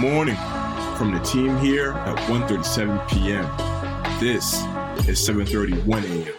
morning from the team here at 1.37 p.m. This is 7.31 a.m.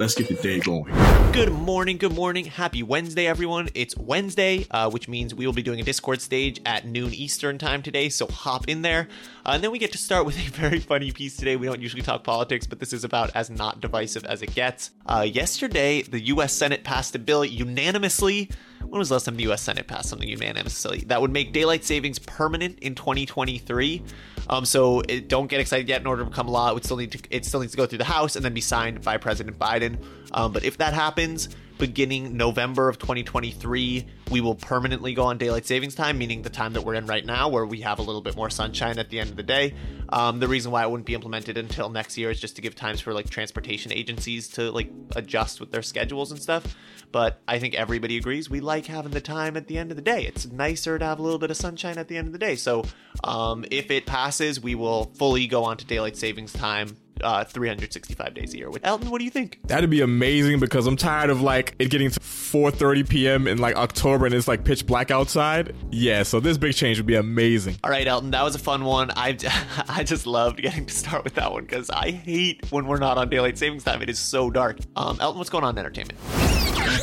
Let's get the day going. Good morning, good morning. Happy Wednesday, everyone. It's Wednesday, uh, which means we will be doing a Discord stage at noon Eastern time today, so hop in there. Uh, and then we get to start with a very funny piece today. We don't usually talk politics, but this is about as not divisive as it gets. Uh, yesterday, the U.S. Senate passed a bill unanimously. When was the last time the U.S. Senate passed something unanimously? That would make daylight savings permanent in 2023. Um, so it, don't get excited yet. In order to become law, it still need to it still needs to go through the House and then be signed by President Biden. Um, but if that happens, beginning November of 2023, we will permanently go on daylight savings time, meaning the time that we're in right now, where we have a little bit more sunshine at the end of the day. Um, the reason why it wouldn't be implemented until next year is just to give times for like transportation agencies to like adjust with their schedules and stuff. But I think everybody agrees we like having the time at the end of the day. It's nicer to have a little bit of sunshine at the end of the day. So um, if it passes, we will fully go on to daylight savings time uh, 365 days a year. With Elton, what do you think? That'd be amazing because I'm tired of like it getting to 4:30 p.m. in like October and it's like pitch black outside. Yeah, so this big change would be amazing. All right, Elton, that was a fun one. I I just loved getting to start with that one because I hate when we're not on daylight savings time. It is so dark. Um, Elton, what's going on in entertainment?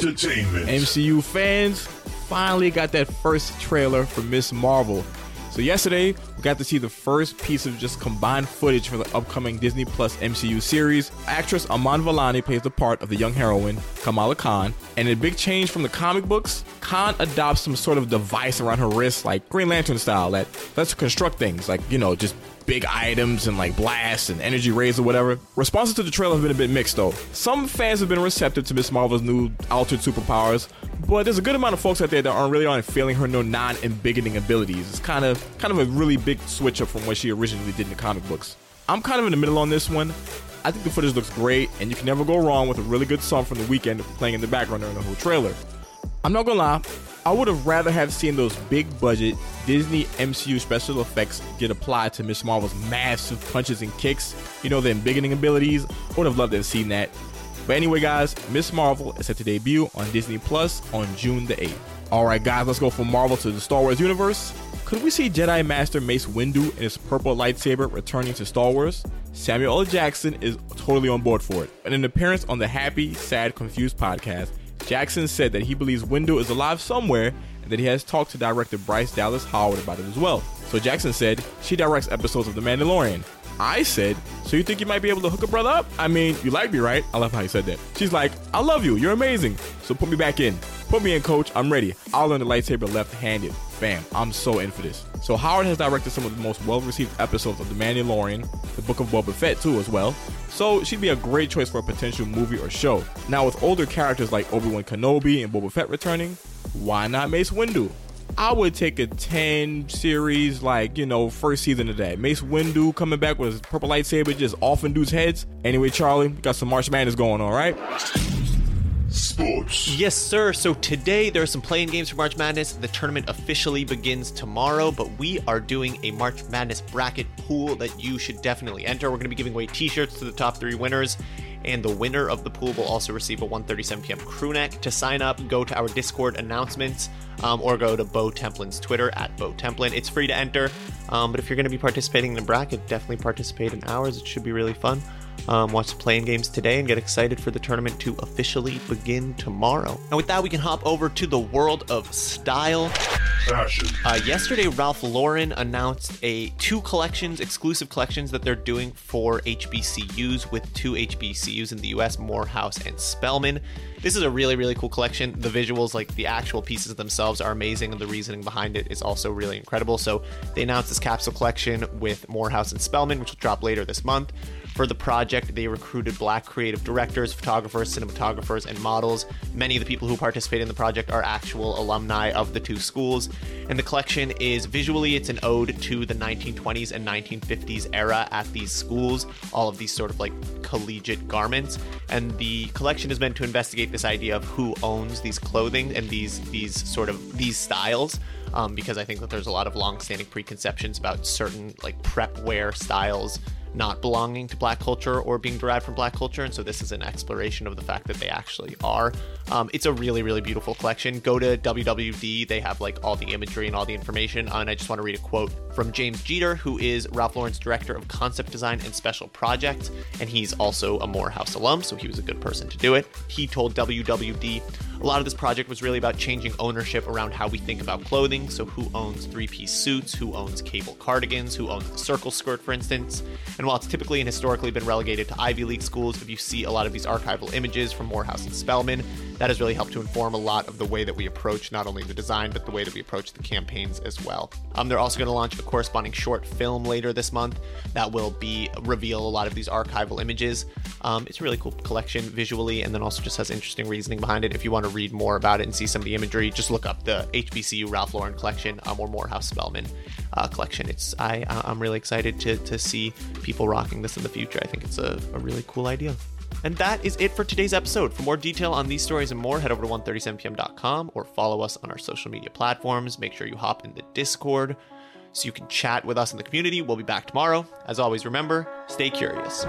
Entertainment. MCU fans finally got that first trailer for Ms. Marvel. So yesterday, we got to see the first piece of just combined footage for the upcoming Disney Plus MCU series. Actress Iman Vellani plays the part of the young heroine, Kamala Khan. And a big change from the comic books, Khan adopts some sort of device around her wrist, like Green Lantern style, that lets her construct things, like, you know, just big items and like blasts and energy rays or whatever. Responses to the trailer have been a bit mixed though. Some fans have been receptive to Ms. Marvel's new altered superpowers, but there's a good amount of folks out there that aren't really aren't feeling her no non-embiggening abilities. It's kind of kind of a really big switch up from what she originally did in the comic books. I'm kind of in the middle on this one. I think the footage looks great, and you can never go wrong with a really good song from the Weeknd playing in the background during the whole trailer. I'm not gonna lie, I would have rather have seen those big budget Disney MCU special effects get applied to Ms. Marvel's massive punches and kicks. You know, the embiggening abilities. I would have loved to have seen that. But anyway, guys, Ms. Marvel is set to debut on Disney Plus on June the 8th. Alright, guys, let's go from Marvel to the Star Wars universe. Could we see Jedi Master Mace Windu and his purple lightsaber returning to Star Wars? Samuel L. Jackson is totally on board for it. And an appearance on the Happy, Sad, Confused podcast, Jackson said that he believes Windu is alive somewhere and that he has talked to director Bryce Dallas Howard about it as well. So Jackson said she directs episodes of The Mandalorian. I said, so you think you might be able to hook a brother up? I mean, you like me, right? I love how he said that. She's like, I love you. You're amazing. So put me back in. Put me in, coach. I'm ready. I'll learn the lightsaber left-handed. Bam. I'm so in for this. So Howard has directed some of the most well-received episodes of The Mandalorian, the Book of Boba Fett too as well. So she'd be a great choice for a potential movie or show. Now with older characters like Obi-Wan Kenobi and Boba Fett returning, why not Mace Windu? I would take a 10 series, like, you know, first season of that. Mace Windu coming back with his purple lightsaber just off in dudes' heads. Anyway, Charlie, got some March Madness going on, right? Sports. Yes, sir. So today there are some play-in games for March Madness. The tournament officially begins tomorrow, but we are doing a March Madness bracket pool that you should definitely enter. We're going to be giving away t-shirts to the top three winners and the winner of the pool will also receive a 1:37 p.m. crew neck. To sign up, go to our Discord announcements um, or go to Bo Templin's Twitter at Bo Templin. It's free to enter, um, but if you're going to be participating in the bracket, definitely participate in ours. It should be really fun. Um, watch the play-in games today and get excited for the tournament to officially begin tomorrow. And with that, we can hop over to the world of style. Fashion. Uh, yesterday, Ralph Lauren announced a two collections, exclusive collections that they're doing for HBCUs with two HBCUs in the US, Morehouse and Spelman. This is a really, really cool collection. The visuals, like the actual pieces themselves, are amazing, and the reasoning behind it is also really incredible. So they announced this capsule collection with Morehouse and Spelman, which will drop later this month. For the project, they recruited black creative directors, photographers, cinematographers, and models. Many of the people who participate in the project are actual alumni of the two schools. And the collection is visually, it's an ode to the 1920s and 1950s era at these schools, all of these sort of like collegiate garments. And the collection is meant to investigate this idea of who owns these clothing and these these sort of these styles. Um, because I think that there's a lot of long-standing preconceptions about certain like prep wear styles not belonging to black culture or being derived from black culture. And so this is an exploration of the fact that they actually are. Um, it's a really, really beautiful collection. Go to WWD, they have like all the imagery and all the information. And I just want to read a quote from James Jeter, who is Ralph Lauren's director of concept design and special projects. And he's also a Morehouse alum, so he was a good person to do it. He told WWD a lot of this project was really about changing ownership around how we think about clothing. So, who owns three piece suits, who owns cable cardigans, who owns the circle skirt, for instance. And while it's typically and historically been relegated to Ivy League schools, if you see a lot of these archival images from Morehouse and Spelman, that has really helped to inform a lot of the way that we approach not only the design, but the way that we approach the campaigns as well. Um, they're also going to launch a corresponding short film later this month that will be reveal a lot of these archival images. Um, it's a really cool collection visually, and then also just has interesting reasoning behind it. If you want to read more about it and see some of the imagery, just look up the HBCU Ralph Lauren collection um, or Morehouse Spelman uh, collection. It's I I'm really excited to to see people rocking this in the future. I think it's a, a really cool idea. And that is it for today's episode. For more detail on these stories and more, head over to 137pm.com or follow us on our social media platforms. Make sure you hop in the Discord so you can chat with us in the community. We'll be back tomorrow. As always, remember, stay curious.